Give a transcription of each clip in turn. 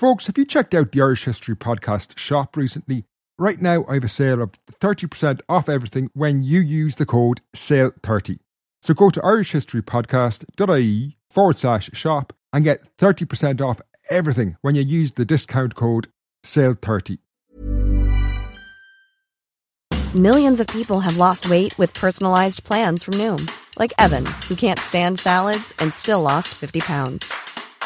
Folks, have you checked out the Irish History Podcast shop recently? Right now, I have a sale of 30% off everything when you use the code SALE30. So go to irishhistorypodcast.ie forward slash shop and get 30% off everything when you use the discount code SALE30. Millions of people have lost weight with personalized plans from Noom, like Evan, who can't stand salads and still lost 50 pounds.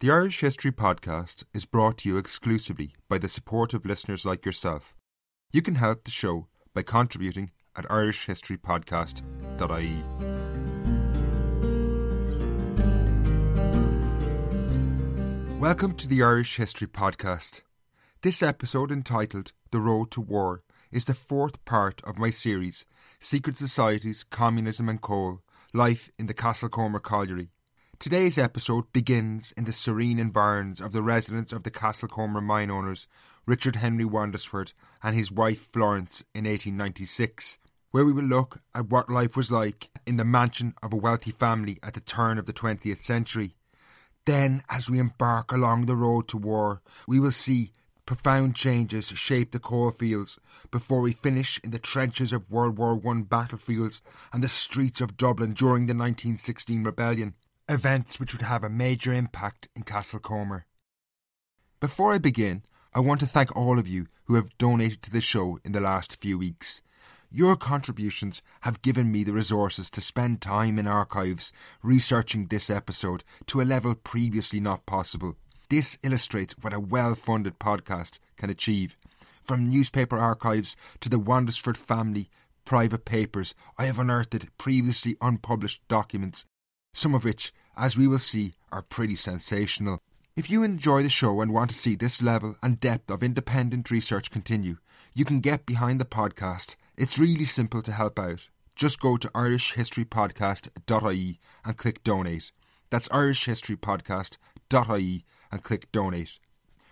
The Irish History Podcast is brought to you exclusively by the support of listeners like yourself. You can help the show by contributing at irishhistorypodcast.ie. Welcome to the Irish History Podcast. This episode, entitled The Road to War, is the fourth part of my series Secret Societies, Communism and Coal Life in the Castlecomer Colliery. Today's episode begins in the serene environs of the residence of the Castlecomer mine owners, Richard Henry Wandesford and his wife Florence in 1896, where we will look at what life was like in the mansion of a wealthy family at the turn of the 20th century. Then, as we embark along the road to war, we will see profound changes shape the coalfields before we finish in the trenches of World War I battlefields and the streets of Dublin during the 1916 rebellion events which would have a major impact in Castlecomer. Before I begin, I want to thank all of you who have donated to the show in the last few weeks. Your contributions have given me the resources to spend time in archives researching this episode to a level previously not possible. This illustrates what a well funded podcast can achieve. From newspaper archives to the Wandesford family private papers, I have unearthed previously unpublished documents some of which, as we will see, are pretty sensational. If you enjoy the show and want to see this level and depth of independent research continue, you can get behind the podcast. It's really simple to help out. Just go to irishhistorypodcast.ie and click donate. That's irishhistorypodcast.ie and click donate.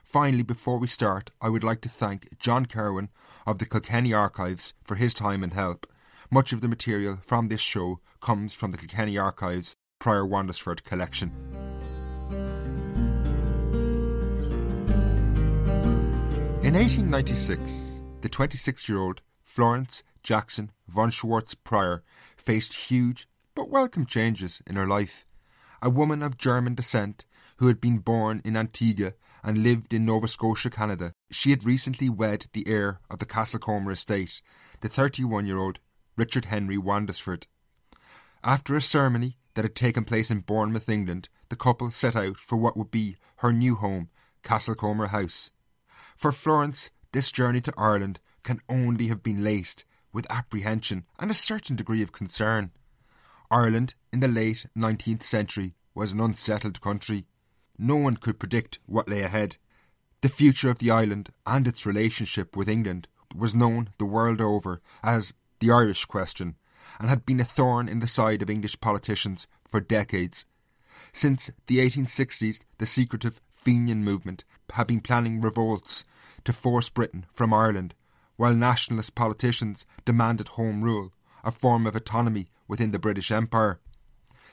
Finally, before we start, I would like to thank John Kirwan of the Kilkenny Archives for his time and help. Much of the material from this show comes from the Kilkenny Archives prior Wandesford collection. In 1896, the 26 year old Florence Jackson von Schwartz Prior faced huge but welcome changes in her life. A woman of German descent who had been born in Antigua and lived in Nova Scotia, Canada, she had recently wed the heir of the Castlecomer estate, the 31 year old Richard Henry Wandesford. After a ceremony that had taken place in Bournemouth, England, the couple set out for what would be her new home, Castlecomer House. For Florence, this journey to Ireland can only have been laced with apprehension and a certain degree of concern. Ireland, in the late 19th century, was an unsettled country. No one could predict what lay ahead. The future of the island and its relationship with England was known the world over as the Irish question, and had been a thorn in the side of English politicians for decades. Since the 1860s, the secretive Fenian movement had been planning revolts to force Britain from Ireland, while nationalist politicians demanded Home Rule, a form of autonomy within the British Empire.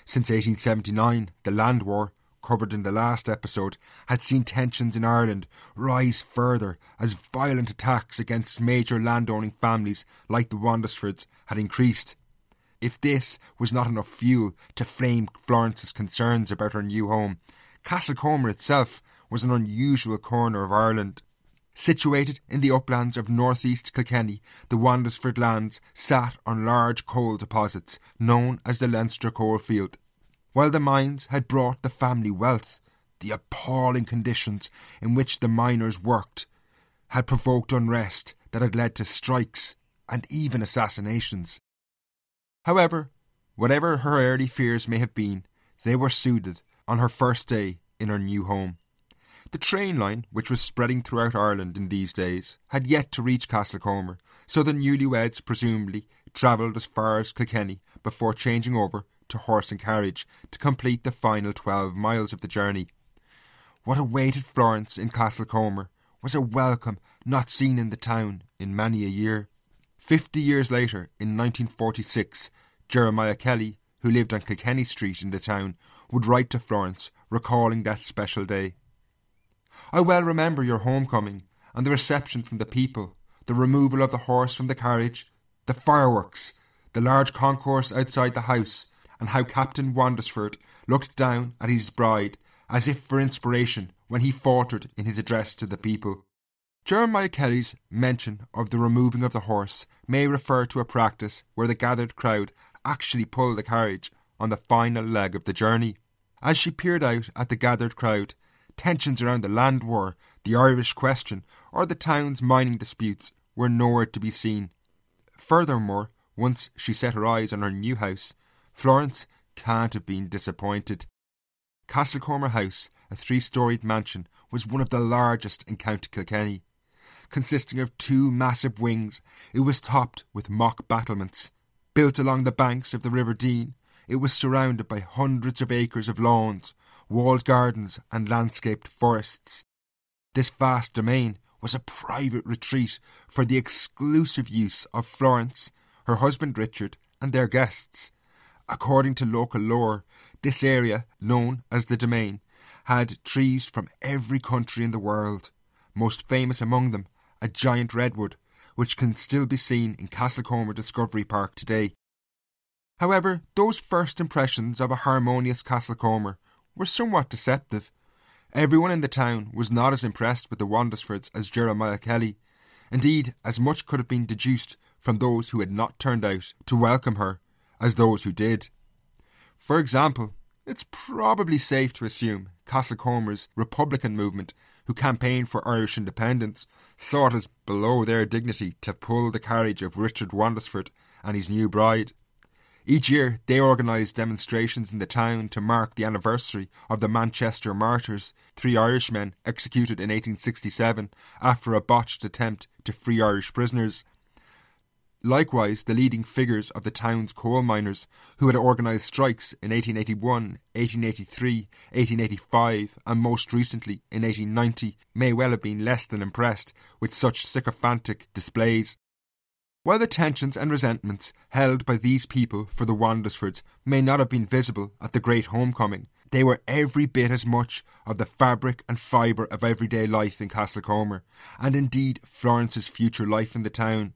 Since 1879, the Land War, covered in the last episode, had seen tensions in Ireland rise further as violent attacks against major landowning families like the Wandesfords had increased. If this was not enough fuel to flame Florence's concerns about her new home, Castlecomer itself was an unusual corner of Ireland. Situated in the uplands of northeast Kilkenny, the Wandesford lands sat on large coal deposits known as the Leinster Coalfield. While the mines had brought the family wealth, the appalling conditions in which the miners worked had provoked unrest that had led to strikes and even assassinations. However, whatever her early fears may have been, they were soothed on her first day in her new home. The train line, which was spreading throughout Ireland in these days, had yet to reach Castlecomer, so the newlyweds presumably travelled as far as Kilkenny before changing over to horse and carriage to complete the final twelve miles of the journey. What awaited Florence in Castlecomer was a welcome not seen in the town in many a year. Fifty years later, in 1946, Jeremiah Kelly, who lived on Kilkenny Street in the town, would write to Florence, recalling that special day. I well remember your homecoming and the reception from the people, the removal of the horse from the carriage, the fireworks, the large concourse outside the house, and how Captain Wandesford looked down at his bride as if for inspiration when he faltered in his address to the people. Jeremiah Kelly's mention of the removing of the horse may refer to a practice where the gathered crowd actually pulled the carriage on the final leg of the journey. As she peered out at the gathered crowd, tensions around the land war, the Irish question, or the town's mining disputes were nowhere to be seen. Furthermore, once she set her eyes on her new house, Florence can't have been disappointed. Castlecomer House, a three storied mansion, was one of the largest in County Kilkenny. Consisting of two massive wings, it was topped with mock battlements. Built along the banks of the River Dean, it was surrounded by hundreds of acres of lawns, walled gardens, and landscaped forests. This vast domain was a private retreat for the exclusive use of Florence, her husband Richard, and their guests. According to local lore, this area, known as the Domain, had trees from every country in the world, most famous among them a giant redwood, which can still be seen in Castlecomer Discovery Park today. However, those first impressions of a harmonious Castlecomer were somewhat deceptive. Everyone in the town was not as impressed with the Wandesfords as Jeremiah Kelly. Indeed, as much could have been deduced from those who had not turned out to welcome her as those who did. For example, it's probably safe to assume Castlecomer's Republican movement, who campaigned for Irish independence, saw it as below their dignity to pull the carriage of Richard Wandesford and his new bride. Each year, they organised demonstrations in the town to mark the anniversary of the Manchester Martyrs, three Irishmen executed in 1867 after a botched attempt to free Irish prisoners. Likewise, the leading figures of the town's coal miners, who had organised strikes in 1881, 1883, 1885, and most recently in 1890, may well have been less than impressed with such sycophantic displays. While the tensions and resentments held by these people for the Wandesfords may not have been visible at the great homecoming, they were every bit as much of the fabric and fibre of everyday life in Castlecomer, and indeed Florence's future life in the town.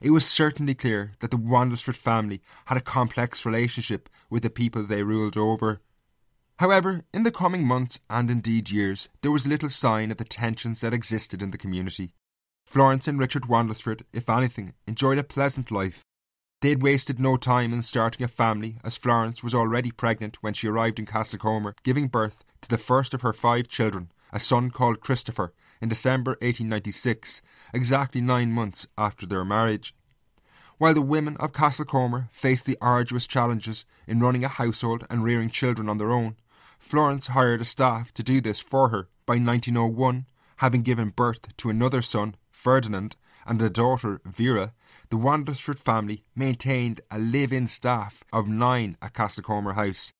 It was certainly clear that the Wandesford family had a complex relationship with the people they ruled over. However, in the coming months and indeed years, there was little sign of the tensions that existed in the community. Florence and Richard Wandesford, if anything, enjoyed a pleasant life. They had wasted no time in starting a family, as Florence was already pregnant when she arrived in Castlecomer, giving birth to the first of her five children, a son called Christopher, in December 1896, exactly nine months after their marriage. While the women of Castlecomer faced the arduous challenges in running a household and rearing children on their own, Florence hired a staff to do this for her. By 1901, having given birth to another son, Ferdinand, and a daughter, Vera, the Wandesford family maintained a live in staff of nine at Castlecomer House.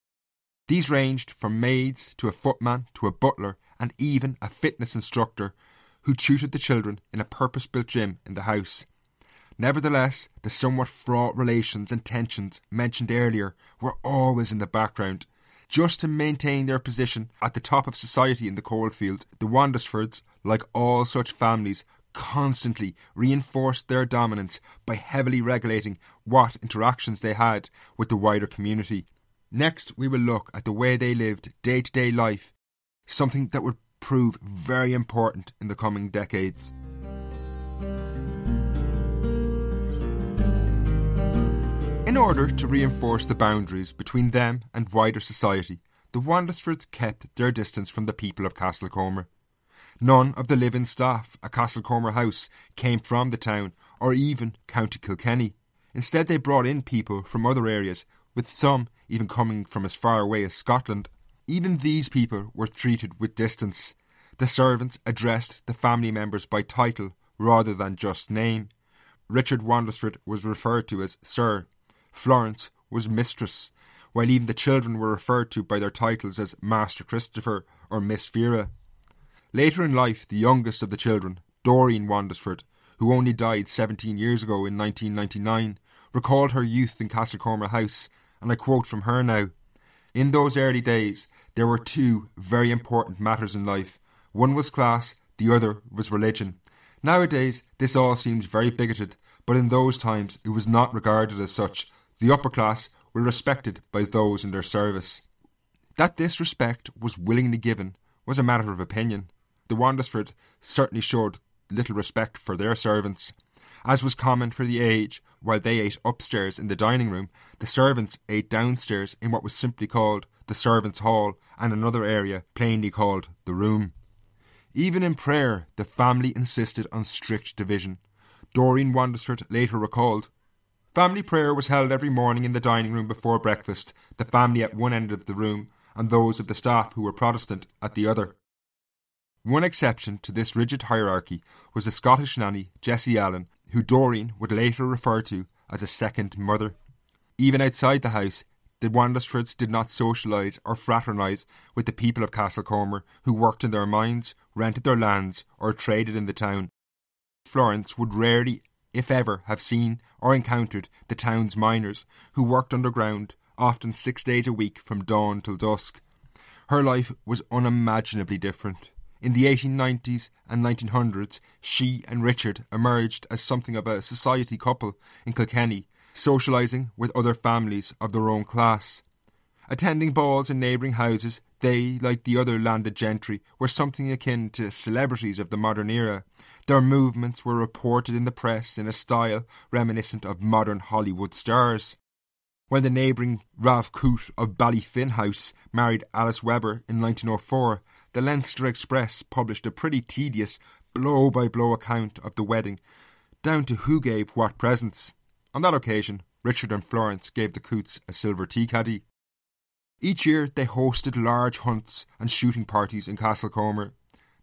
These ranged from maids to a footman to a butler and even a fitness instructor who tutored the children in a purpose built gym in the house. Nevertheless, the somewhat fraught relations and tensions mentioned earlier were always in the background. Just to maintain their position at the top of society in the coalfield, the Wandesfords, like all such families, constantly reinforced their dominance by heavily regulating what interactions they had with the wider community. Next, we will look at the way they lived day to day life something that would prove very important in the coming decades. In order to reinforce the boundaries between them and wider society, the Wandesfords kept their distance from the people of Castlecomer. None of the living staff at Castlecomer House came from the town or even County Kilkenny. Instead, they brought in people from other areas, with some even coming from as far away as Scotland. Even these people were treated with distance. The servants addressed the family members by title rather than just name. Richard Wandesford was referred to as Sir. Florence was Mistress, while even the children were referred to by their titles as Master Christopher or Miss Vera. Later in life, the youngest of the children, Doreen Wandesford, who only died 17 years ago in 1999, recalled her youth in Castlecomer House, and I quote from her now In those early days, there were two very important matters in life. One was class, the other was religion. Nowadays, this all seems very bigoted, but in those times it was not regarded as such. The upper class were respected by those in their service. That this respect was willingly given was a matter of opinion. The Wandesford certainly showed little respect for their servants. As was common for the age, while they ate upstairs in the dining room, the servants ate downstairs in what was simply called the servants' hall and another area plainly called the room. Even in prayer, the family insisted on strict division. Doreen Wandesford later recalled Family prayer was held every morning in the dining room before breakfast, the family at one end of the room, and those of the staff who were Protestant at the other. One exception to this rigid hierarchy was the Scottish nanny, Jessie Allen, who Doreen would later refer to as a second mother. Even outside the house, the Wandesfords did not socialise or fraternise with the people of Castlecomer who worked in their mines, rented their lands, or traded in the town. Florence would rarely if ever, have seen or encountered the town's miners who worked underground, often six days a week from dawn till dusk. Her life was unimaginably different. In the 1890s and 1900s, she and Richard emerged as something of a society couple in Kilkenny, socialising with other families of their own class. Attending balls in neighbouring houses, they, like the other landed gentry, were something akin to celebrities of the modern era. Their movements were reported in the press in a style reminiscent of modern Hollywood stars. When the neighbouring Ralph Coote of Ballyfin House married Alice Weber in 1904, the Leinster Express published a pretty tedious blow by blow account of the wedding, down to who gave what presents. On that occasion, Richard and Florence gave the Cootes a silver tea caddy. Each year they hosted large hunts and shooting parties in Castlecomer.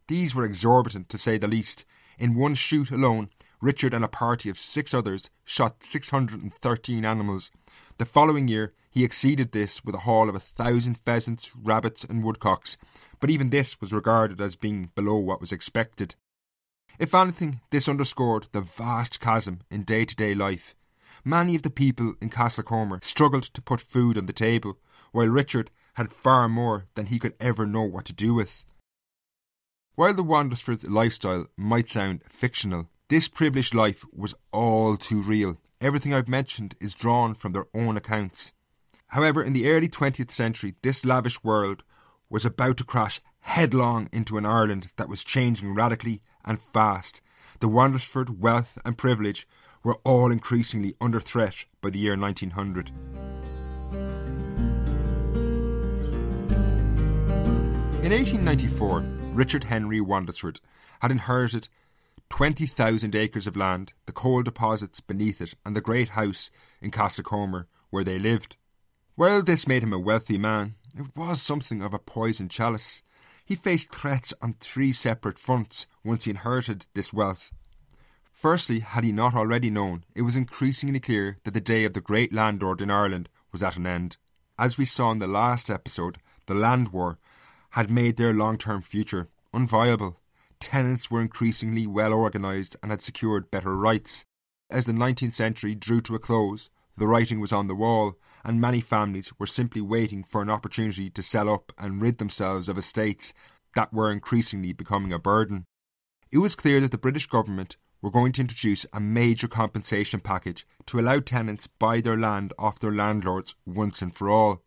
These were exorbitant, to say the least. In one shoot alone, Richard and a party of six others shot 613 animals. The following year, he exceeded this with a haul of a thousand pheasants, rabbits, and woodcocks, but even this was regarded as being below what was expected. If anything, this underscored the vast chasm in day to day life. Many of the people in Castlecomer struggled to put food on the table, while Richard had far more than he could ever know what to do with. While the Wandesfords' lifestyle might sound fictional, this privileged life was all too real. Everything I've mentioned is drawn from their own accounts. However, in the early 20th century, this lavish world was about to crash headlong into an Ireland that was changing radically and fast. The Wandesford wealth and privilege were all increasingly under threat by the year 1900. In 1894, Richard Henry Wandesford had inherited 20,000 acres of land, the coal deposits beneath it, and the great house in Castlecomer where they lived. While this made him a wealthy man, it was something of a poisoned chalice. He faced threats on three separate fronts once he inherited this wealth. Firstly, had he not already known, it was increasingly clear that the day of the great landlord in Ireland was at an end. As we saw in the last episode, the land war had made their long term future unviable. Tenants were increasingly well organised and had secured better rights. As the 19th century drew to a close, the writing was on the wall, and many families were simply waiting for an opportunity to sell up and rid themselves of estates that were increasingly becoming a burden. It was clear that the British government were going to introduce a major compensation package to allow tenants buy their land off their landlords once and for all.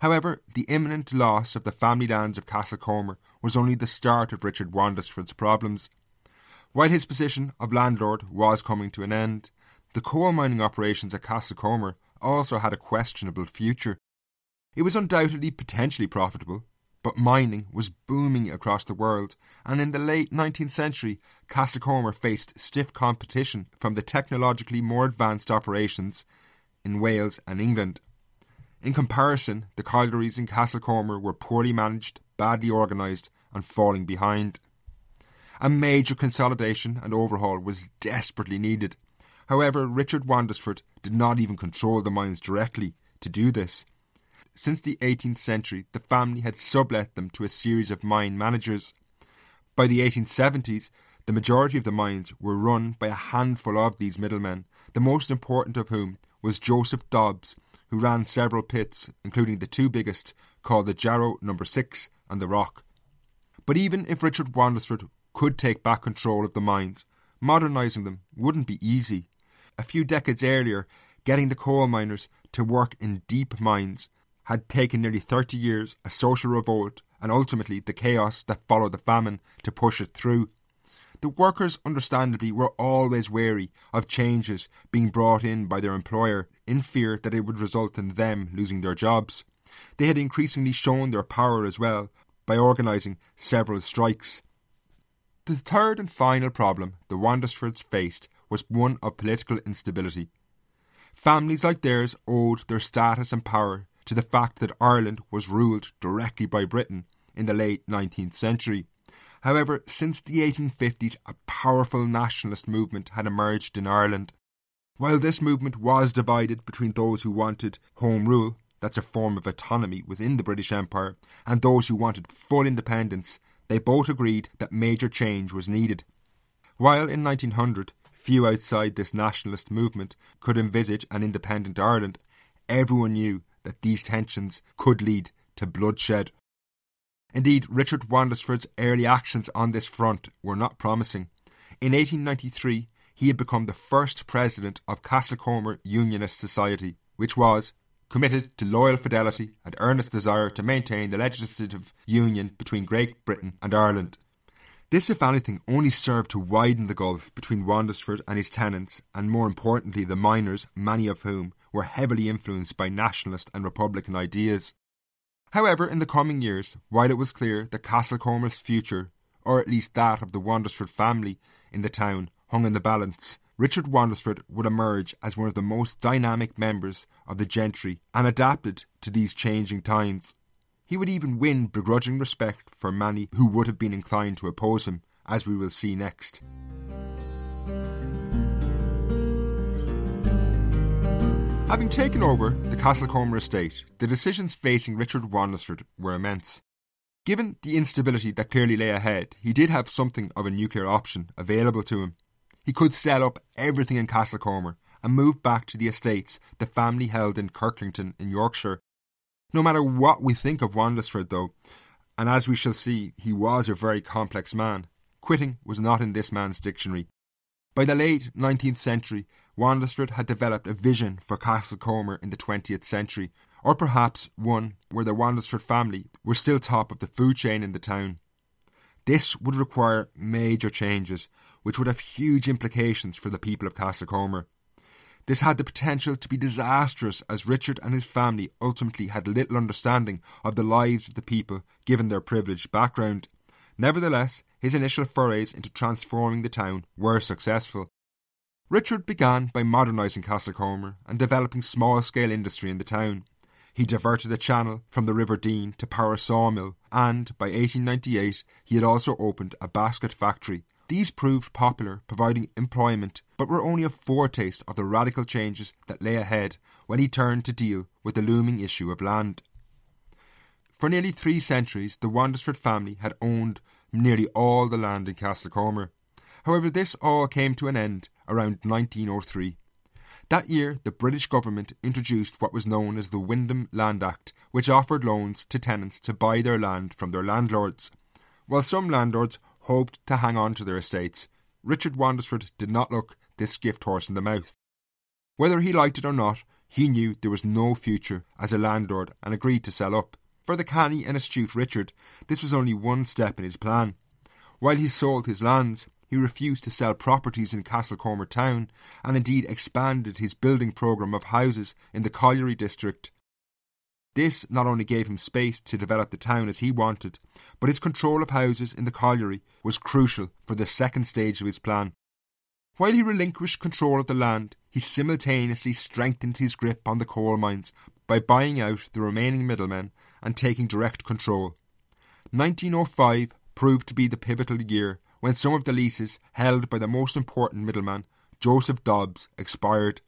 However, the imminent loss of the family lands of Castlecomer was only the start of Richard Wandesford's problems. While his position of landlord was coming to an end, the coal mining operations at Castlecomer also had a questionable future. It was undoubtedly potentially profitable, but mining was booming across the world, and in the late 19th century, Castlecomer faced stiff competition from the technologically more advanced operations in Wales and England. In comparison, the collieries in Castlecomer were poorly managed, badly organised, and falling behind. A major consolidation and overhaul was desperately needed. However, Richard Wandesford did not even control the mines directly to do this. Since the 18th century, the family had sublet them to a series of mine managers. By the 1870s, the majority of the mines were run by a handful of these middlemen, the most important of whom was Joseph Dobbs, who ran several pits, including the two biggest, called the Jarrow Number 6 and the Rock. But even if Richard Wandesford could take back control of the mines, modernising them wouldn't be easy. A few decades earlier, getting the coal miners to work in deep mines had taken nearly 30 years, a social revolt, and ultimately the chaos that followed the famine to push it through. The workers, understandably, were always wary of changes being brought in by their employer in fear that it would result in them losing their jobs. They had increasingly shown their power as well by organising several strikes. The third and final problem the Wandesfords faced was one of political instability. Families like theirs owed their status and power to the fact that Ireland was ruled directly by Britain in the late 19th century. However, since the 1850s, a powerful nationalist movement had emerged in Ireland. While this movement was divided between those who wanted Home Rule, that's a form of autonomy within the British Empire, and those who wanted full independence, they both agreed that major change was needed. While in 1900, few outside this nationalist movement could envisage an independent Ireland, everyone knew that these tensions could lead to bloodshed. Indeed, Richard Wandesford's early actions on this front were not promising. In 1893, he had become the first president of Castlecomer Unionist Society, which was committed to loyal fidelity and earnest desire to maintain the legislative union between Great Britain and Ireland. This, if anything, only served to widen the gulf between Wandesford and his tenants, and more importantly, the miners, many of whom were heavily influenced by nationalist and republican ideas. However, in the coming years, while it was clear that Castlecomer's future, or at least that of the Wandesford family in the town, hung in the balance, Richard Wandesford would emerge as one of the most dynamic members of the gentry and adapted to these changing times. He would even win begrudging respect for many who would have been inclined to oppose him, as we will see next. Having taken over the Castlecomer estate, the decisions facing Richard Wandesford were immense. Given the instability that clearly lay ahead, he did have something of a nuclear option available to him. He could sell up everything in Castlecomer and move back to the estates the family held in Kirklington in Yorkshire. No matter what we think of Wandesford, though, and as we shall see, he was a very complex man, quitting was not in this man's dictionary. By the late 19th century, Wandesford had developed a vision for Castlecomer in the 20th century, or perhaps one where the Wandesford family were still top of the food chain in the town. This would require major changes, which would have huge implications for the people of Castlecomer. This had the potential to be disastrous as Richard and his family ultimately had little understanding of the lives of the people given their privileged background. Nevertheless, his initial forays into transforming the town were successful, Richard began by modernising Castlecomer and developing small scale industry in the town. He diverted a channel from the River Dean to power a sawmill, and by 1898 he had also opened a basket factory. These proved popular, providing employment, but were only a foretaste of the radical changes that lay ahead when he turned to deal with the looming issue of land. For nearly three centuries, the Wandesford family had owned nearly all the land in Castlecomer. However, this all came to an end around 1903. That year, the British government introduced what was known as the Wyndham Land Act, which offered loans to tenants to buy their land from their landlords. While some landlords hoped to hang on to their estates, Richard Wandesford did not look this gift horse in the mouth. Whether he liked it or not, He knew there was no future as a landlord and agreed to sell up. For the canny and astute Richard, this was only one step in his plan. While he sold his lands, he refused to sell properties in Castlecomer town and indeed expanded his building programme of houses in the colliery district. This not only gave him space to develop the town as he wanted, but his control of houses in the colliery was crucial for the second stage of his plan. While he relinquished control of the land, he simultaneously strengthened his grip on the coal mines by buying out the remaining middlemen and taking direct control. 1905 proved to be the pivotal year when some of the leases held by the most important middleman, Joseph Dobbs, expired.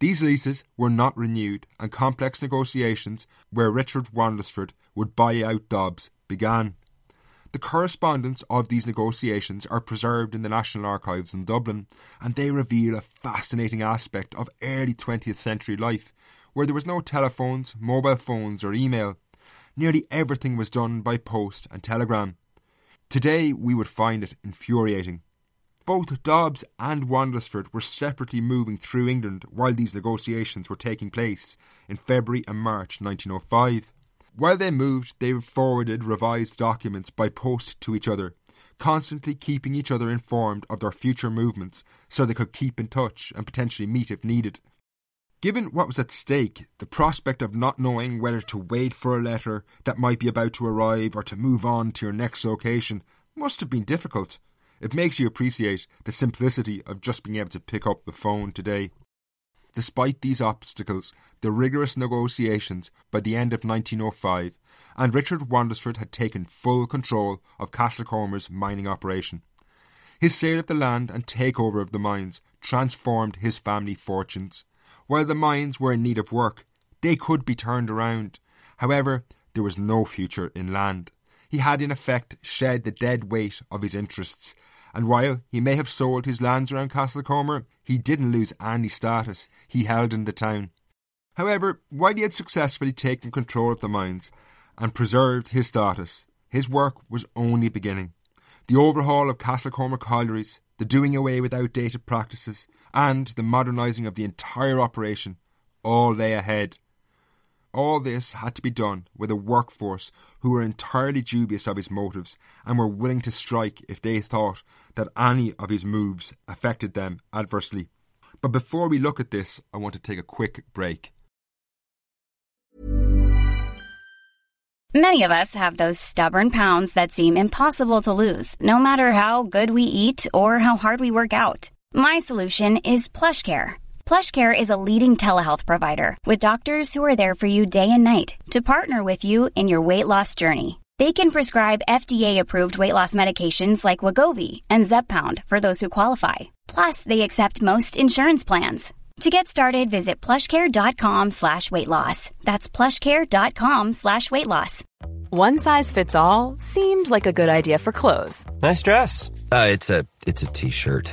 These leases were not renewed, and complex negotiations where Richard Wandesford would buy out Dobbs began. The correspondence of these negotiations are preserved in the National Archives in Dublin, and they reveal a fascinating aspect of early 20th century life, where there was no telephones, mobile phones, or email. Nearly everything was done by post and telegram. Today we would find it infuriating. Both Dobbs and Wandesford were separately moving through England while these negotiations were taking place in February and March 1905. While they moved, they forwarded revised documents by post to each other, constantly keeping each other informed of their future movements so they could keep in touch and potentially meet if needed. Given what was at stake, the prospect of not knowing whether to wait for a letter that might be about to arrive or to move on to your next location must have been difficult. It makes you appreciate the simplicity of just being able to pick up the phone today. Despite these obstacles, the rigorous negotiations by the end of 1905, and Richard Wandesford had taken full control of Castlecomer's mining operation. His sale of the land and takeover of the mines transformed his family fortunes. While the mines were in need of work, they could be turned around. However, there was no future in land. He had in effect shed the dead weight of his interests, and while he may have sold his lands around Castlecomer, he didn't lose any status he held in the town. However, while he had successfully taken control of the mines and preserved his status, his work was only beginning. The overhaul of Castlecomer collieries, the doing away with outdated practices, and the modernising of the entire operation all lay ahead. All this had to be done with a workforce who were entirely dubious of his motives and were willing to strike if they thought that any of his moves affected them adversely. But before we look at this, I want to take a quick break. Many of us have those stubborn pounds that seem impossible to lose, no matter how good we eat or how hard we work out. My solution is PlushCare. PlushCare is a leading telehealth provider with doctors who are there for you day and night to partner with you in your weight loss journey. They can prescribe FDA-approved weight loss medications like Wegovy and Zepbound for those who qualify. Plus, they accept most insurance plans. To get started, visit plushcare.com slash weight loss. That's plushcare.com slash weight loss. One size fits all seemed like a good idea for clothes. Nice dress. Uh, it's a it's a t-shirt.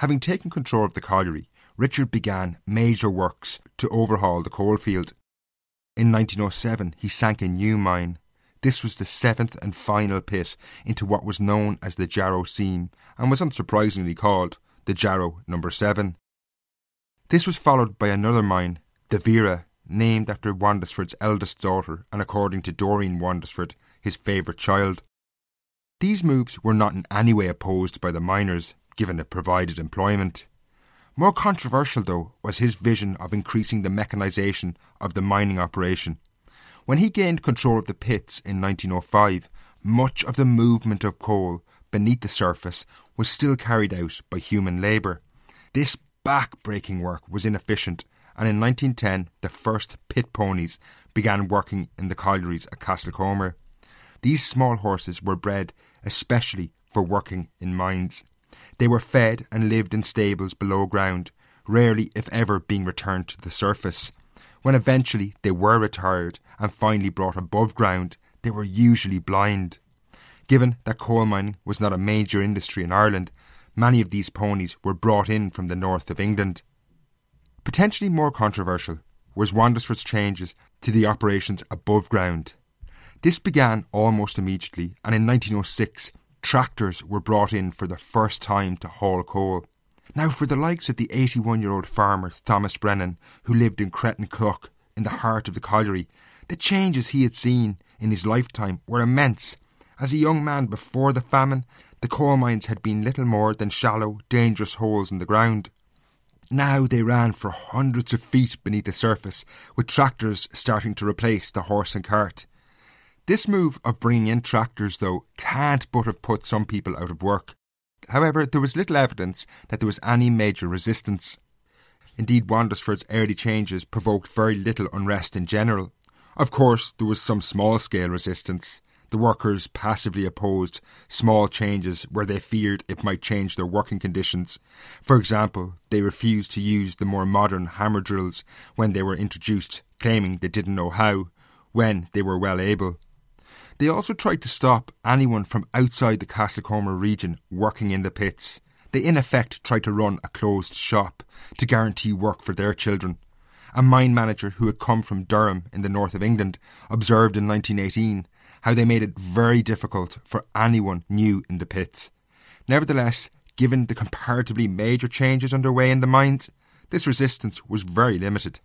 Having taken control of the colliery, Richard began major works to overhaul the coalfield. In 1907, he sank a new mine. This was the seventh and final pit into what was known as the Jarrow Seam and was unsurprisingly called the Jarrow Number 7. This was followed by another mine, the Vera, named after Wandesford's eldest daughter and according to Doreen Wandesford, his favourite child. These moves were not in any way opposed by the miners, given it provided employment. More controversial, though, was his vision of increasing the mechanisation of the mining operation. When he gained control of the pits in 1905, much of the movement of coal beneath the surface was still carried out by human labour. This back-breaking work was inefficient, and in 1910 the first pit ponies began working in the collieries at Castlecomer. These small horses were bred especially for working in mines. They were fed and lived in stables below ground, rarely, if ever, being returned to the surface. When eventually they were retired and finally brought above ground, they were usually blind. Given that coal mining was not a major industry in Ireland, many of these ponies were brought in from the north of England. Potentially more controversial was Wandesford's changes to the operations above ground. This began almost immediately, and in 1906, tractors were brought in for the first time to haul coal. Now, for the likes of the 81 year old farmer Thomas Brennan, who lived in Cretton in the heart of the colliery, the changes he had seen in his lifetime were immense. As a young man before the famine, the coal mines had been little more than shallow, dangerous holes in the ground. Now they ran for hundreds of feet beneath the surface, with tractors starting to replace the horse and cart. This move of bringing in tractors, though, can't but have put some people out of work. However, there was little evidence that there was any major resistance. Indeed, Wandesford's early changes provoked very little unrest in general. Of course, there was some small scale resistance. The workers passively opposed small changes where they feared it might change their working conditions. For example, they refused to use the more modern hammer drills when they were introduced, claiming they didn't know how, when they were well able. They also tried to stop anyone from outside the Castlecomer region working in the pits. They in effect tried to run a closed shop to guarantee work for their children. A mine manager who had come from Durham in the north of England observed in 1918 how they made it very difficult for anyone new in the pits. Nevertheless, given the comparatively major changes underway in the mines, this resistance was very limited.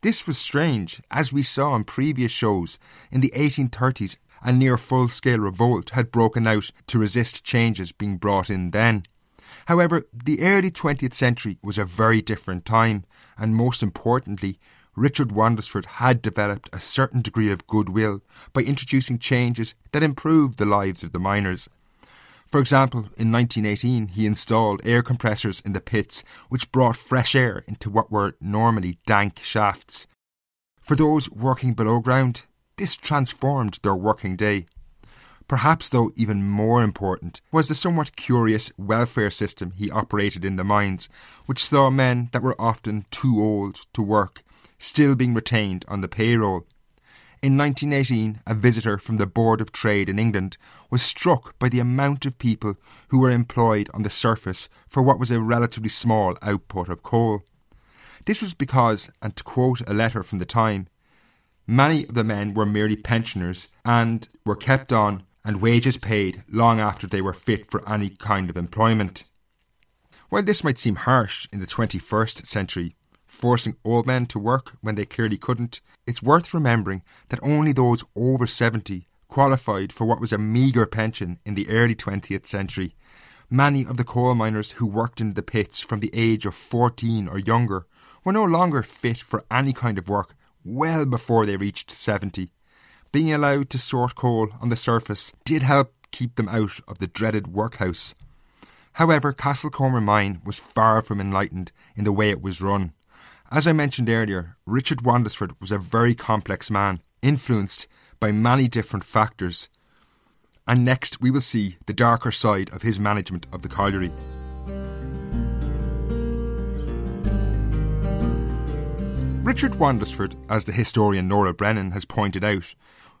This was strange, as we saw in previous shows. In the 1830s, a near full scale revolt had broken out to resist changes being brought in then. However, the early 20th century was a very different time, and most importantly, Richard Wandesford had developed a certain degree of goodwill by introducing changes that improved the lives of the miners. For example, in 1918, he installed air compressors in the pits which brought fresh air into what were normally dank shafts. For those working below ground, this transformed their working day. Perhaps, though, even more important was the somewhat curious welfare system he operated in the mines, which saw men that were often too old to work still being retained on the payroll. In 1918, a visitor from the Board of Trade in England was struck by the amount of people who were employed on the surface for what was a relatively small output of coal. This was because, and to quote a letter from the time, Many of the men were merely pensioners and were kept on and wages paid long after they were fit for any kind of employment. While this might seem harsh in the 21st century, forcing old men to work when they clearly couldn't, it's worth remembering that only those over 70 qualified for what was a meagre pension in the early 20th century. Many of the coal miners who worked in the pits from the age of 14 or younger were no longer fit for any kind of work well before they reached 70. Being allowed to sort coal on the surface did help keep them out of the dreaded workhouse. However, Castlecomer Mine was far from enlightened in the way it was run. As I mentioned earlier, Richard Wandesford was a very complex man, influenced by many different factors. And next we will see the darker side of his management of the colliery. Richard Wandesford, as the historian Nora Brennan has pointed out,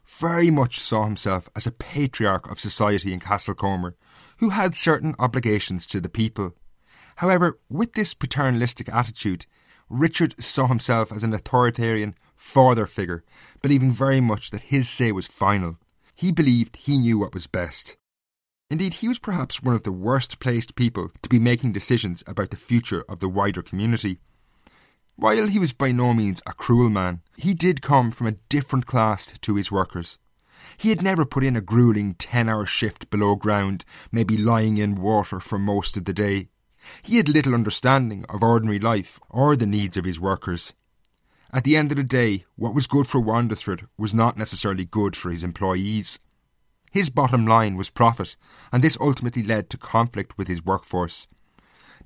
very much saw himself as a patriarch of society in Castlecomer, who had certain obligations to the people. However, with this paternalistic attitude, Richard saw himself as an authoritarian father figure, believing very much that his say was final. He believed he knew what was best. Indeed, he was perhaps one of the worst placed people to be making decisions about the future of the wider community. While he was by no means a cruel man, he did come from a different class to his workers. He had never put in a grueling 10 hour shift below ground, maybe lying in water for most of the day. He had little understanding of ordinary life or the needs of his workers. At the end of the day, what was good for Wandesford was not necessarily good for his employees. His bottom line was profit, and this ultimately led to conflict with his workforce.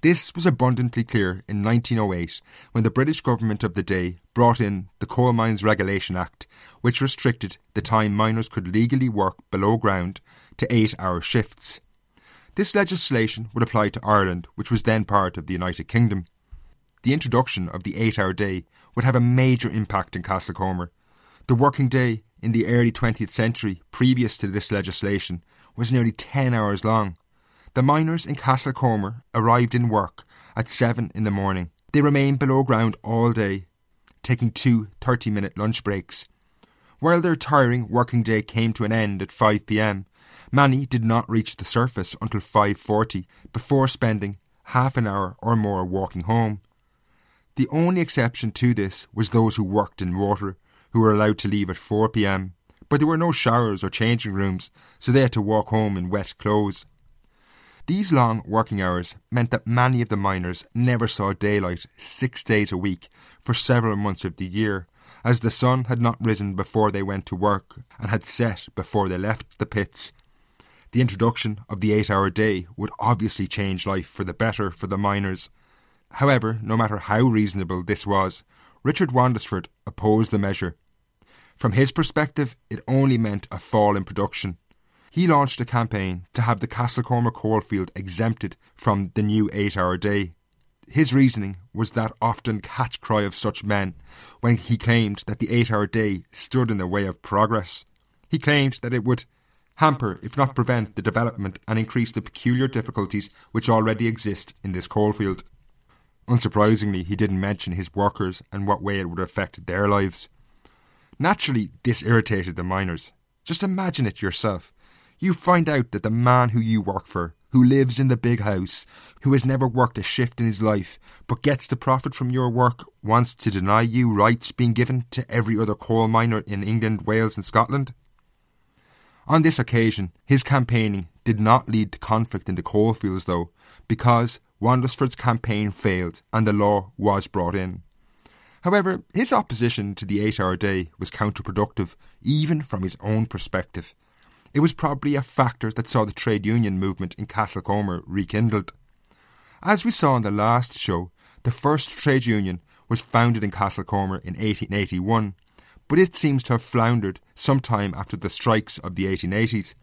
This was abundantly clear in 1908 when the British government of the day brought in the Coal Mines Regulation Act, which restricted the time miners could legally work below ground to eight hour shifts. This legislation would apply to Ireland, which was then part of the United Kingdom. The introduction of the eight hour day would have a major impact in Castlecomer. The working day in the early 20th century, previous to this legislation, was nearly 10 hours long. The miners in Castlecomer arrived in work at 7 in the morning. They remained below ground all day, taking two 30 minute lunch breaks. While their tiring working day came to an end at 5 pm, many did not reach the surface until 5:40 before spending half an hour or more walking home. The only exception to this was those who worked in water, who were allowed to leave at 4 pm, but there were no showers or changing rooms, so they had to walk home in wet clothes. These long working hours meant that many of the miners never saw daylight six days a week for several months of the year, as the sun had not risen before they went to work and had set before they left the pits. The introduction of the eight hour day would obviously change life for the better for the miners. However, no matter how reasonable this was, Richard Wandesford opposed the measure. From his perspective, it only meant a fall in production. He launched a campaign to have the Castlecomer coalfield exempted from the new eight hour day. His reasoning was that often catch cry of such men when he claimed that the eight hour day stood in the way of progress. He claimed that it would hamper, if not prevent, the development and increase the peculiar difficulties which already exist in this coalfield. Unsurprisingly, he didn't mention his workers and what way it would affect their lives. Naturally, this irritated the miners. Just imagine it yourself. You find out that the man who you work for who lives in the big house, who has never worked a shift in his life, but gets the profit from your work, wants to deny you rights being given to every other coal miner in England, Wales, and Scotland? On this occasion, his campaigning did not lead to conflict in the coalfields, though, because Wandesford's campaign failed and the law was brought in. However, his opposition to the eight hour day was counterproductive, even from his own perspective. It was probably a factor that saw the trade union movement in Castlecomer rekindled. As we saw in the last show, the first trade union was founded in Castlecomer in 1881, but it seems to have floundered some time after the strikes of the 1880s.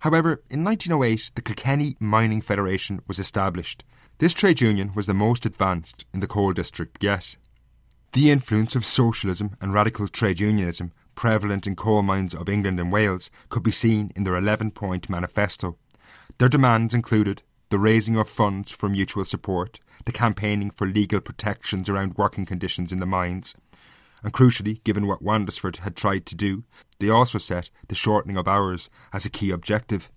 However, in 1908, the Kilkenny Mining Federation was established. This trade union was the most advanced in the coal district yet. The influence of socialism and radical trade unionism prevalent in coal mines of England and Wales could be seen in their 11 point manifesto. Their demands included the raising of funds for mutual support, the campaigning for legal protections around working conditions in the mines, and crucially, given what Wandesford had tried to do, they also set the shortening of hours as a key objective.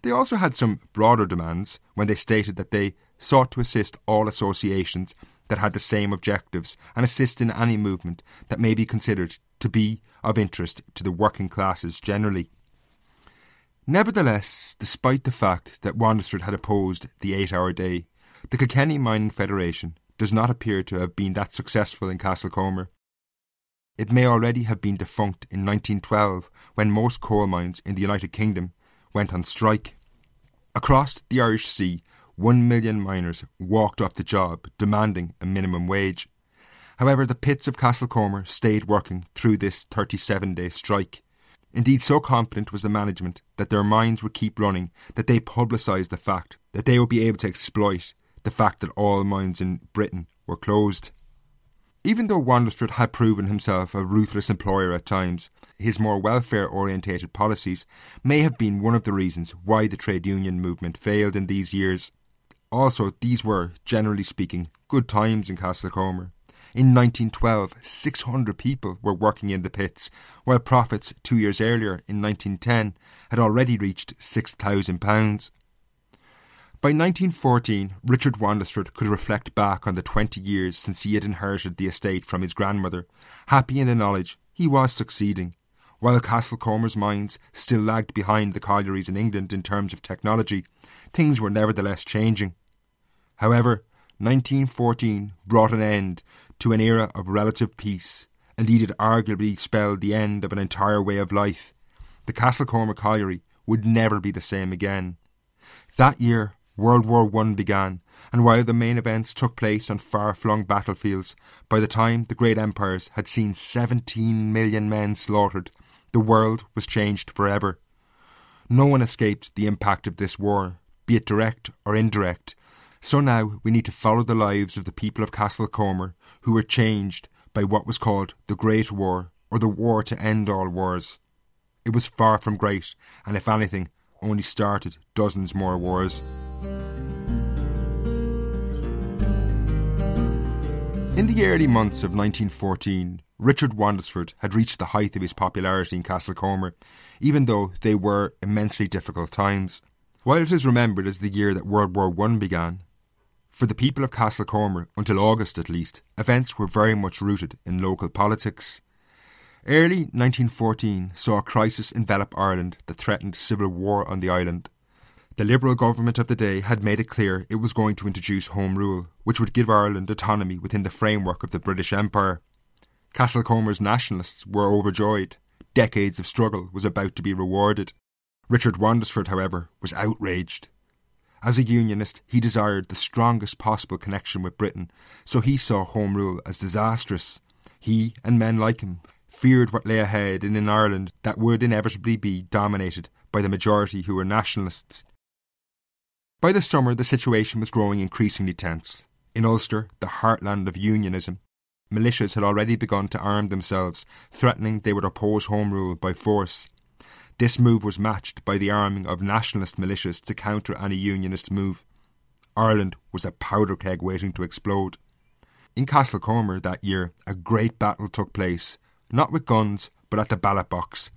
They also had some broader demands when they stated that they sought to assist all associations that had the same objectives and assist in any movement that may be considered to be of interest to the working classes generally. Nevertheless, despite the fact that Wandesford had opposed the eight hour day, the Kilkenny Mining Federation does not appear to have been that successful in Castlecomer. It may already have been defunct in 1912 when most coal mines in the United Kingdom went on strike. Across the Irish Sea, one million miners walked off the job demanding a minimum wage. However, the pits of Castlecomer stayed working through this 37 day strike. Indeed, so confident was the management that their mines would keep running that they publicised the fact that they would be able to exploit the fact that all mines in Britain were closed. Even though Wandesford had proven himself a ruthless employer at times, his more welfare orientated policies may have been one of the reasons why the trade union movement failed in these years. Also, these were, generally speaking, good times in Castlecomer. In 1912, 600 people were working in the pits, while profits two years earlier, in 1910, had already reached £6,000. By 1914, Richard Wandesford could reflect back on the 20 years since he had inherited the estate from his grandmother, happy in the knowledge he was succeeding. While Castlecomer's mines still lagged behind the collieries in England in terms of technology, things were nevertheless changing. However, 1914 brought an end to an era of relative peace. Indeed, it arguably spelled the end of an entire way of life. The Castlecomer colliery would never be the same again. That year, World War I began, and while the main events took place on far flung battlefields, by the time the great empires had seen 17 million men slaughtered, the world was changed forever. No one escaped the impact of this war, be it direct or indirect. So now we need to follow the lives of the people of Castle Castlecomer who were changed by what was called the Great War or the War to End All Wars. It was far from great, and if anything, only started dozens more wars. In the early months of 1914, Richard Wandesford had reached the height of his popularity in Castlecomer, even though they were immensely difficult times. While it is remembered as the year that World War I began, for the people of Castlecomer, until August at least, events were very much rooted in local politics. Early 1914 saw a crisis envelop Ireland that threatened civil war on the island. The Liberal government of the day had made it clear it was going to introduce Home Rule, which would give Ireland autonomy within the framework of the British Empire. Castlecomer's nationalists were overjoyed. Decades of struggle was about to be rewarded. Richard Wandesford, however, was outraged. As a unionist, he desired the strongest possible connection with Britain, so he saw Home Rule as disastrous. He and men like him feared what lay ahead in an Ireland that would inevitably be dominated by the majority who were nationalists. By the summer, the situation was growing increasingly tense. In Ulster, the heartland of unionism, militias had already begun to arm themselves, threatening they would oppose Home Rule by force. This move was matched by the arming of nationalist militias to counter any unionist move. Ireland was a powder keg waiting to explode. In Castlecomer that year, a great battle took place, not with guns, but at the ballot box.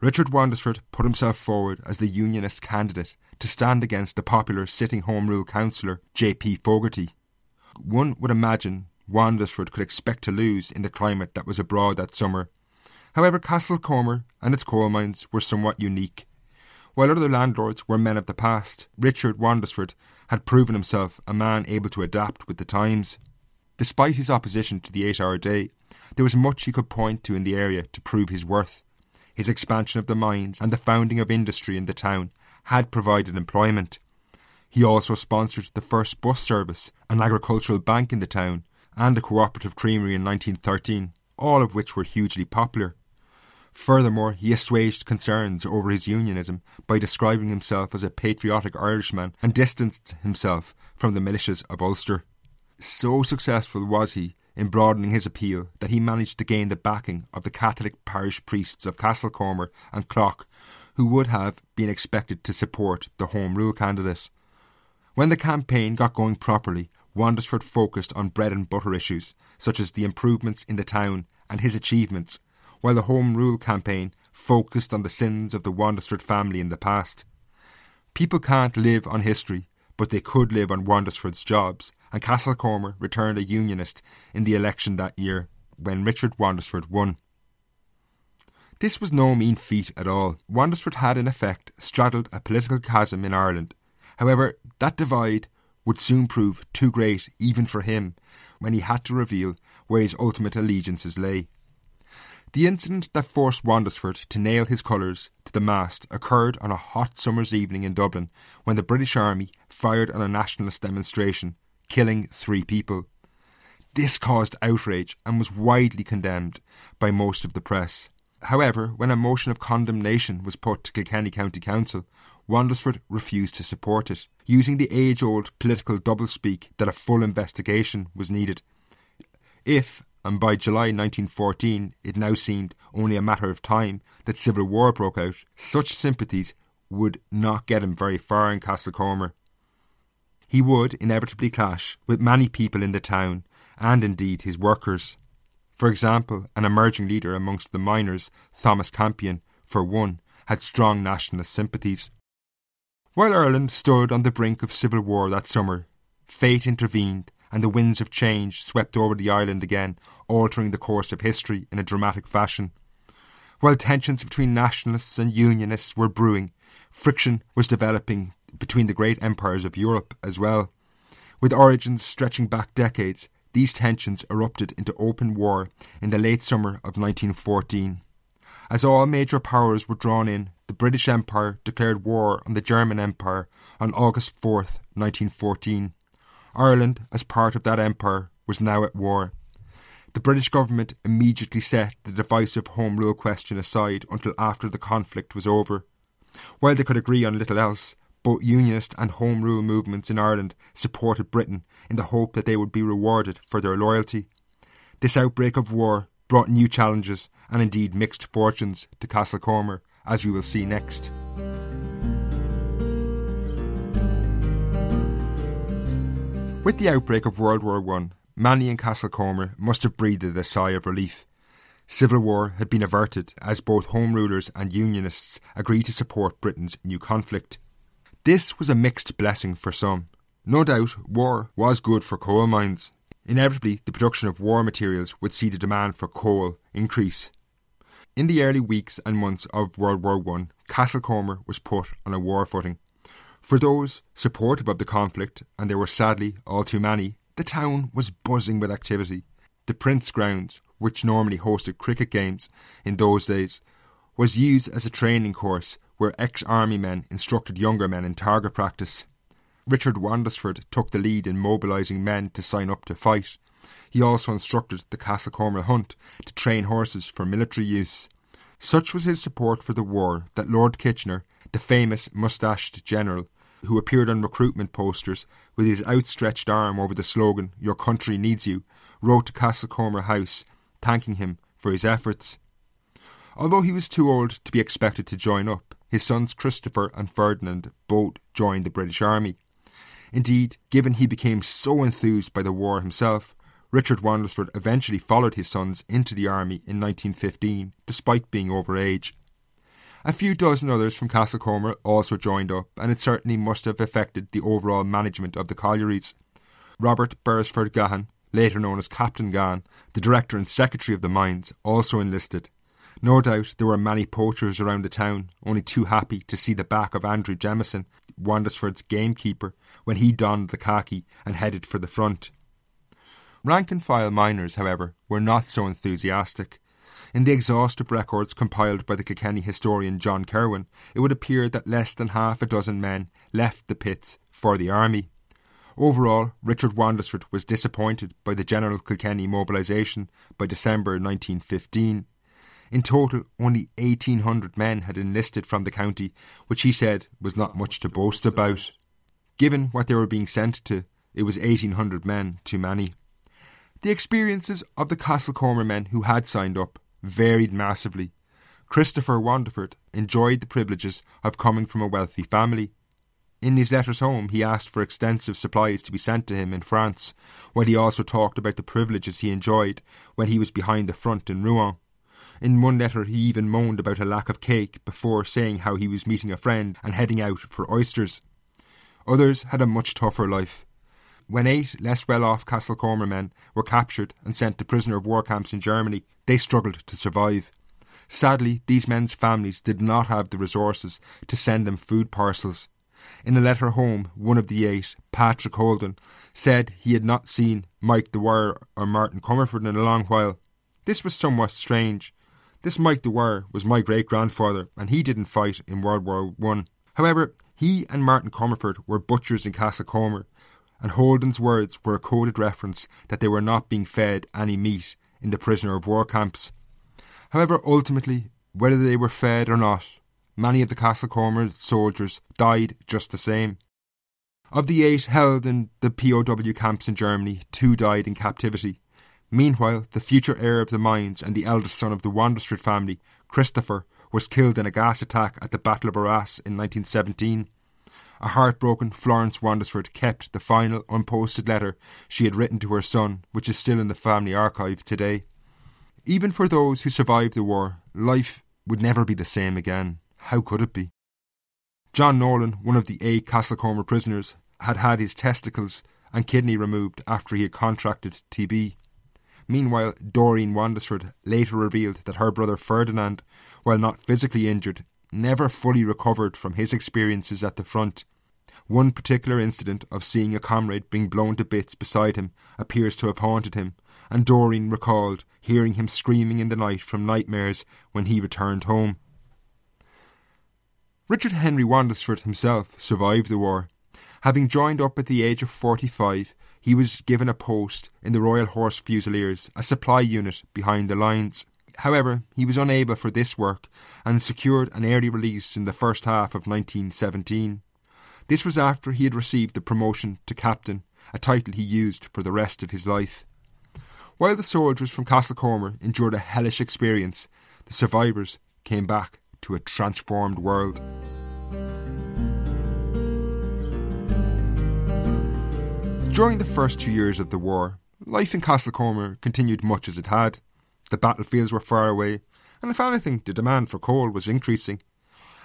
Richard Wandesford put himself forward as the Unionist candidate to stand against the popular sitting Home Rule councillor J.P. Fogarty. One would imagine Wandesford could expect to lose in the climate that was abroad that summer. However, Castlecomer and its coal mines were somewhat unique. While other landlords were men of the past, Richard Wandesford had proven himself a man able to adapt with the times. Despite his opposition to the eight hour day, there was much he could point to in the area to prove his worth. His expansion of the mines and the founding of industry in the town had provided employment. He also sponsored the first bus service, an agricultural bank in the town, and a cooperative creamery in 1913, all of which were hugely popular. Furthermore, he assuaged concerns over his unionism by describing himself as a patriotic Irishman and distanced himself from the militias of Ulster. So successful was he in broadening his appeal that he managed to gain the backing of the Catholic parish priests of Castlecomer and Clogh, who would have been expected to support the Home Rule candidate. When the campaign got going properly, Wandesford focused on bread and butter issues, such as the improvements in the town and his achievements, while the Home Rule campaign focused on the sins of the Wandesford family in the past. People can't live on history, but they could live on Wandesford's jobs, and Castlecomer returned a Unionist in the election that year when Richard Wandesford won. This was no mean feat at all. Wandesford had, in effect, straddled a political chasm in Ireland. However, that divide would soon prove too great even for him when he had to reveal where his ultimate allegiances lay. The incident that forced Wandesford to nail his colours to the mast occurred on a hot summer's evening in Dublin when the British Army fired on a nationalist demonstration, killing three people. This caused outrage and was widely condemned by most of the press. However, when a motion of condemnation was put to Kilkenny County Council, Wandesford refused to support it, using the age old political doublespeak that a full investigation was needed. If, and by July 1914 it now seemed only a matter of time that civil war broke out, such sympathies would not get him very far in Castlecomer. He would inevitably clash with many people in the town, and indeed his workers. For example, an emerging leader amongst the miners, Thomas Campion, for one, had strong nationalist sympathies. While Ireland stood on the brink of civil war that summer, fate intervened and the winds of change swept over the island again, altering the course of history in a dramatic fashion. While tensions between nationalists and unionists were brewing, friction was developing between the great empires of Europe as well. With origins stretching back decades, these tensions erupted into open war in the late summer of 1914. As all major powers were drawn in, the British Empire declared war on the German Empire on August 4, 1914. Ireland, as part of that empire, was now at war. The British government immediately set the divisive Home Rule question aside until after the conflict was over. While they could agree on little else, both Unionist and Home Rule movements in Ireland supported Britain in the hope that they would be rewarded for their loyalty. This outbreak of war brought new challenges and indeed mixed fortunes to Castlecomer, as we will see next. With the outbreak of World War I, many in Castlecomer must have breathed a sigh of relief. Civil war had been averted as both Home Rulers and Unionists agreed to support Britain's new conflict. This was a mixed blessing for some. No doubt, war was good for coal mines. Inevitably, the production of war materials would see the demand for coal increase. In the early weeks and months of World War I, Castlecomer was put on a war footing. For those supportive of the conflict, and there were sadly all too many, the town was buzzing with activity. The Prince Grounds, which normally hosted cricket games in those days, was used as a training course where ex army men instructed younger men in target practice. Richard Wandesford took the lead in mobilising men to sign up to fight. He also instructed the Castlecomer Hunt to train horses for military use. Such was his support for the war that Lord Kitchener, the famous moustached general, who appeared on recruitment posters with his outstretched arm over the slogan, Your country needs you, wrote to Castlecomer House thanking him for his efforts. Although he was too old to be expected to join up, his sons Christopher and Ferdinand both joined the British Army. Indeed, given he became so enthused by the war himself, Richard Wandesford eventually followed his sons into the army in 1915, despite being over age. A few dozen others from Castlecomer also joined up, and it certainly must have affected the overall management of the collieries. Robert Beresford Gahan, later known as Captain Gahan, the director and secretary of the mines, also enlisted. No doubt there were many poachers around the town, only too happy to see the back of Andrew Jemison, Wandesford's gamekeeper, when he donned the khaki and headed for the front. Rank and file miners, however, were not so enthusiastic. In the exhaustive records compiled by the Kilkenny historian John Kirwan, it would appear that less than half a dozen men left the pits for the army. Overall, Richard Wandesford was disappointed by the general Kilkenny mobilisation by December 1915. In total, only 1,800 men had enlisted from the county, which he said was not much to boast about. Given what they were being sent to, it was 1,800 men too many. The experiences of the Castlecomer men who had signed up varied massively. Christopher Wandesford enjoyed the privileges of coming from a wealthy family. In his letters home, he asked for extensive supplies to be sent to him in France, while he also talked about the privileges he enjoyed when he was behind the front in Rouen. In one letter, he even moaned about a lack of cake before saying how he was meeting a friend and heading out for oysters. Others had a much tougher life. When eight less well off Castlecomer men were captured and sent to prisoner of war camps in Germany, they struggled to survive. Sadly, these men's families did not have the resources to send them food parcels. In a letter home, one of the eight, Patrick Holden, said he had not seen Mike Dwyer or Martin Comerford in a long while. This was somewhat strange, this Mike Dwyer was my great grandfather, and he didn't fight in World War One. However, he and Martin Comerford were butchers in Castlecomer, and Holden's words were a coded reference that they were not being fed any meat in the prisoner of war camps. However, ultimately, whether they were fed or not, many of the Castlecomer soldiers died just the same. Of the eight held in the POW camps in Germany, two died in captivity, Meanwhile, the future heir of the mines and the eldest son of the Wandesford family, Christopher, was killed in a gas attack at the Battle of Arras in 1917. A heartbroken Florence Wandesford kept the final unposted letter she had written to her son, which is still in the family archive today. Even for those who survived the war, life would never be the same again. How could it be? John Nolan, one of the eight Castlecomer prisoners, had had his testicles and kidney removed after he had contracted TB. Meanwhile, Doreen Wandesford later revealed that her brother Ferdinand, while not physically injured, never fully recovered from his experiences at the front. One particular incident of seeing a comrade being blown to bits beside him appears to have haunted him, and Doreen recalled hearing him screaming in the night from nightmares when he returned home. Richard Henry Wandesford himself survived the war. Having joined up at the age of 45, he was given a post in the Royal Horse Fusiliers, a supply unit behind the lines. However, he was unable for this work and secured an early release in the first half of 1917. This was after he had received the promotion to captain, a title he used for the rest of his life. While the soldiers from Castlecomer endured a hellish experience, the survivors came back to a transformed world. During the first two years of the war, life in Castlecomer continued much as it had. The battlefields were far away, and if anything, the demand for coal was increasing.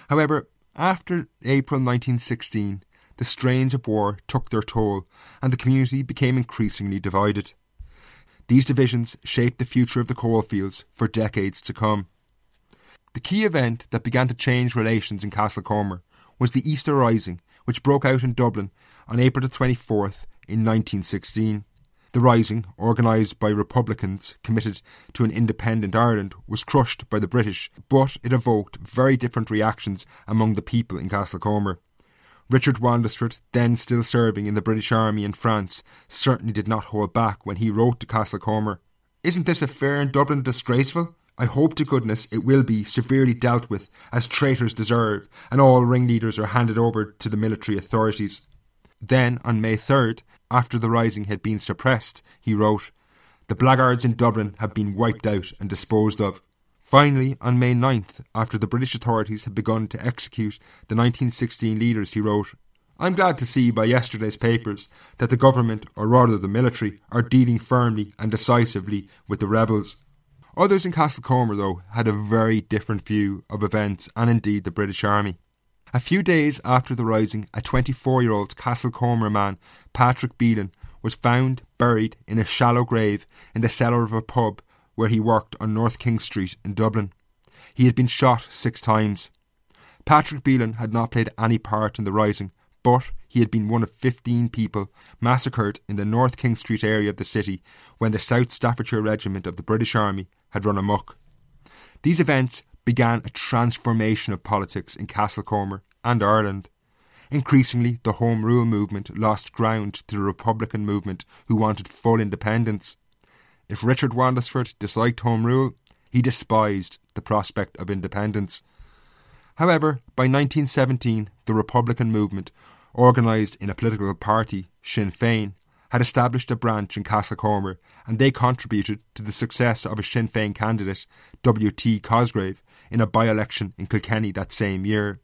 However, after April 1916, the strains of war took their toll, and the community became increasingly divided. These divisions shaped the future of the coalfields for decades to come. The key event that began to change relations in Castlecomer was the Easter Rising, which broke out in Dublin on April 24th in 1916. The rising, organised by Republicans committed to an independent Ireland, was crushed by the British, but it evoked very different reactions among the people in Castlecomer. Richard Wandesford, then still serving in the British Army in France, certainly did not hold back when he wrote to Castlecomer Isn't this affair in Dublin disgraceful? I hope to goodness it will be severely dealt with, as traitors deserve, and all ringleaders are handed over to the military authorities. Then, on May 3rd, after the rising had been suppressed, he wrote, The blackguards in Dublin have been wiped out and disposed of. Finally, on May 9th, after the British authorities had begun to execute the 1916 leaders, he wrote, I'm glad to see by yesterday's papers that the government, or rather the military, are dealing firmly and decisively with the rebels. Others in Castlecomer, though, had a very different view of events and indeed the British Army. A few days after the rising, a 24 year old Castle Castlecomer man, Patrick Bealen, was found buried in a shallow grave in the cellar of a pub where he worked on North King Street in Dublin. He had been shot six times. Patrick Bealen had not played any part in the rising, but he had been one of 15 people massacred in the North King Street area of the city when the South Staffordshire Regiment of the British Army had run amok. These events began a transformation of politics in Castlecomer and Ireland. Increasingly, the Home Rule movement lost ground to the Republican movement who wanted full independence. If Richard Wandesford disliked Home Rule, he despised the prospect of independence. However, by 1917, the Republican movement, organised in a political party, Sinn Féin, had established a branch in Castlecomer, and they contributed to the success of a Sinn Féin candidate, W.T. Cosgrave, in a by election in Kilkenny that same year.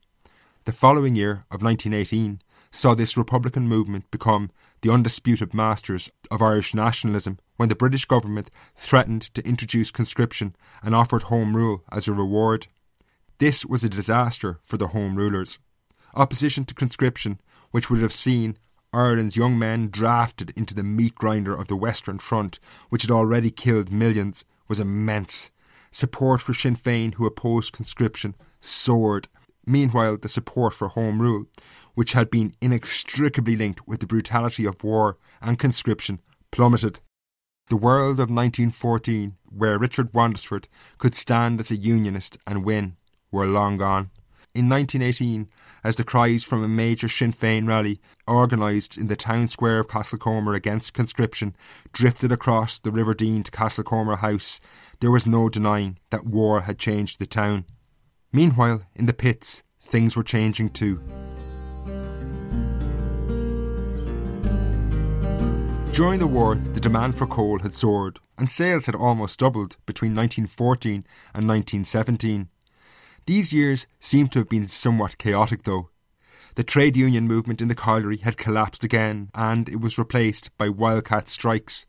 The following year of 1918 saw this Republican movement become the undisputed masters of Irish nationalism when the British government threatened to introduce conscription and offered Home Rule as a reward. This was a disaster for the Home Rulers. Opposition to conscription, which would have seen Ireland's young men drafted into the meat grinder of the Western Front, which had already killed millions, was immense. Support for Sinn Féin, who opposed conscription, soared. Meanwhile, the support for Home Rule, which had been inextricably linked with the brutality of war and conscription, plummeted. The world of 1914, where Richard Wandesford could stand as a Unionist and win, were long gone. In 1918, as the cries from a major Sinn Féin rally, organised in the town square of Castlecomer against conscription, drifted across the River Dean to Castlecomer House, there was no denying that war had changed the town. Meanwhile, in the pits, things were changing too. During the war, the demand for coal had soared, and sales had almost doubled between 1914 and 1917. These years seem to have been somewhat chaotic, though. The trade union movement in the colliery had collapsed again, and it was replaced by wildcat strikes.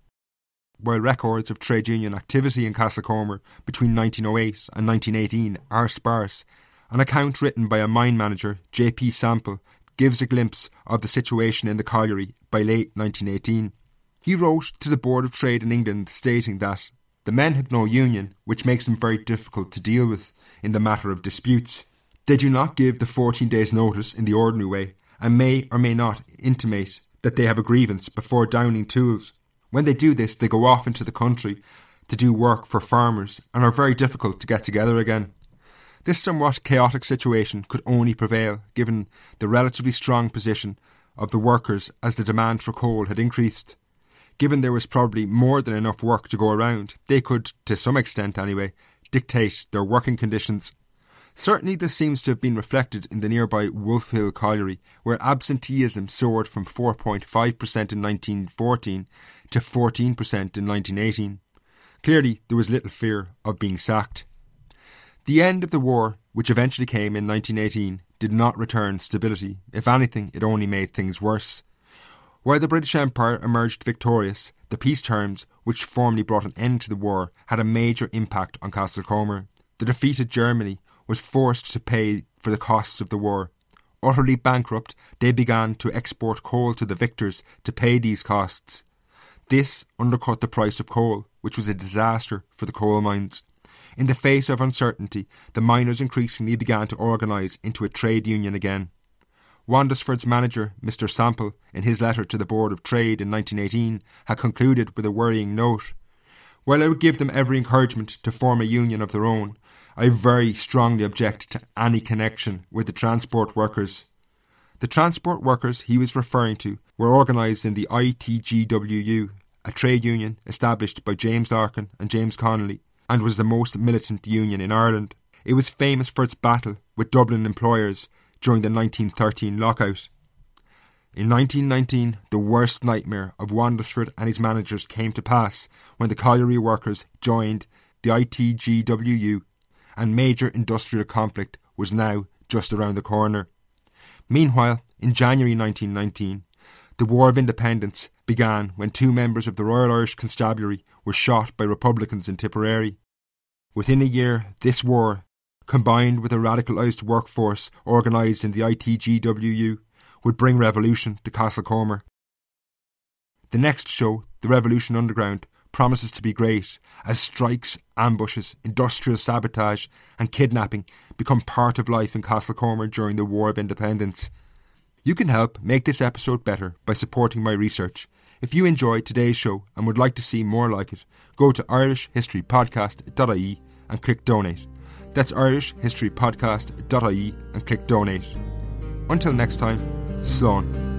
While records of trade union activity in Castlecomer between 1908 and 1918 are sparse, an account written by a mine manager, J.P. Sample, gives a glimpse of the situation in the colliery by late 1918. He wrote to the Board of Trade in England stating that the men have no union, which makes them very difficult to deal with in the matter of disputes. They do not give the 14 days' notice in the ordinary way, and may or may not intimate that they have a grievance before downing tools. When they do this, they go off into the country to do work for farmers and are very difficult to get together again. This somewhat chaotic situation could only prevail given the relatively strong position of the workers as the demand for coal had increased. Given there was probably more than enough work to go around, they could, to some extent anyway, dictate their working conditions. Certainly, this seems to have been reflected in the nearby Wolf Hill Colliery, where absenteeism soared from 4.5% in 1914 to 14% in 1918. Clearly, there was little fear of being sacked. The end of the war, which eventually came in 1918, did not return stability. If anything, it only made things worse. While the British Empire emerged victorious, the peace terms, which formally brought an end to the war, had a major impact on Castlecomer. The defeated Germany was forced to pay for the costs of the war. Utterly bankrupt, they began to export coal to the victors to pay these costs. This undercut the price of coal, which was a disaster for the coal mines. In the face of uncertainty, the miners increasingly began to organise into a trade union again. Wandesford's manager, Mr. Sample, in his letter to the Board of Trade in 1918, had concluded with a worrying note. While I would give them every encouragement to form a union of their own, I very strongly object to any connection with the transport workers. The transport workers he was referring to were organised in the ITGWU, a trade union established by James Larkin and James Connolly, and was the most militant union in Ireland. It was famous for its battle with Dublin employers during the 1913 lockout. In 1919, the worst nightmare of Wandesford and his managers came to pass when the colliery workers joined the ITGWU, and major industrial conflict was now just around the corner. Meanwhile, in January 1919, the War of Independence began when two members of the Royal Irish Constabulary were shot by Republicans in Tipperary. Within a year, this war, combined with a radicalised workforce organised in the ITGWU, would bring revolution to Castlecomer. The next show, The Revolution Underground, promises to be great as strikes, ambushes, industrial sabotage, and kidnapping become part of life in Castlecomer during the War of Independence. You can help make this episode better by supporting my research. If you enjoyed today's show and would like to see more like it, go to irishhistorypodcast.ie and click donate. That's irishhistorypodcast.ie and click donate. Until next time, Slán.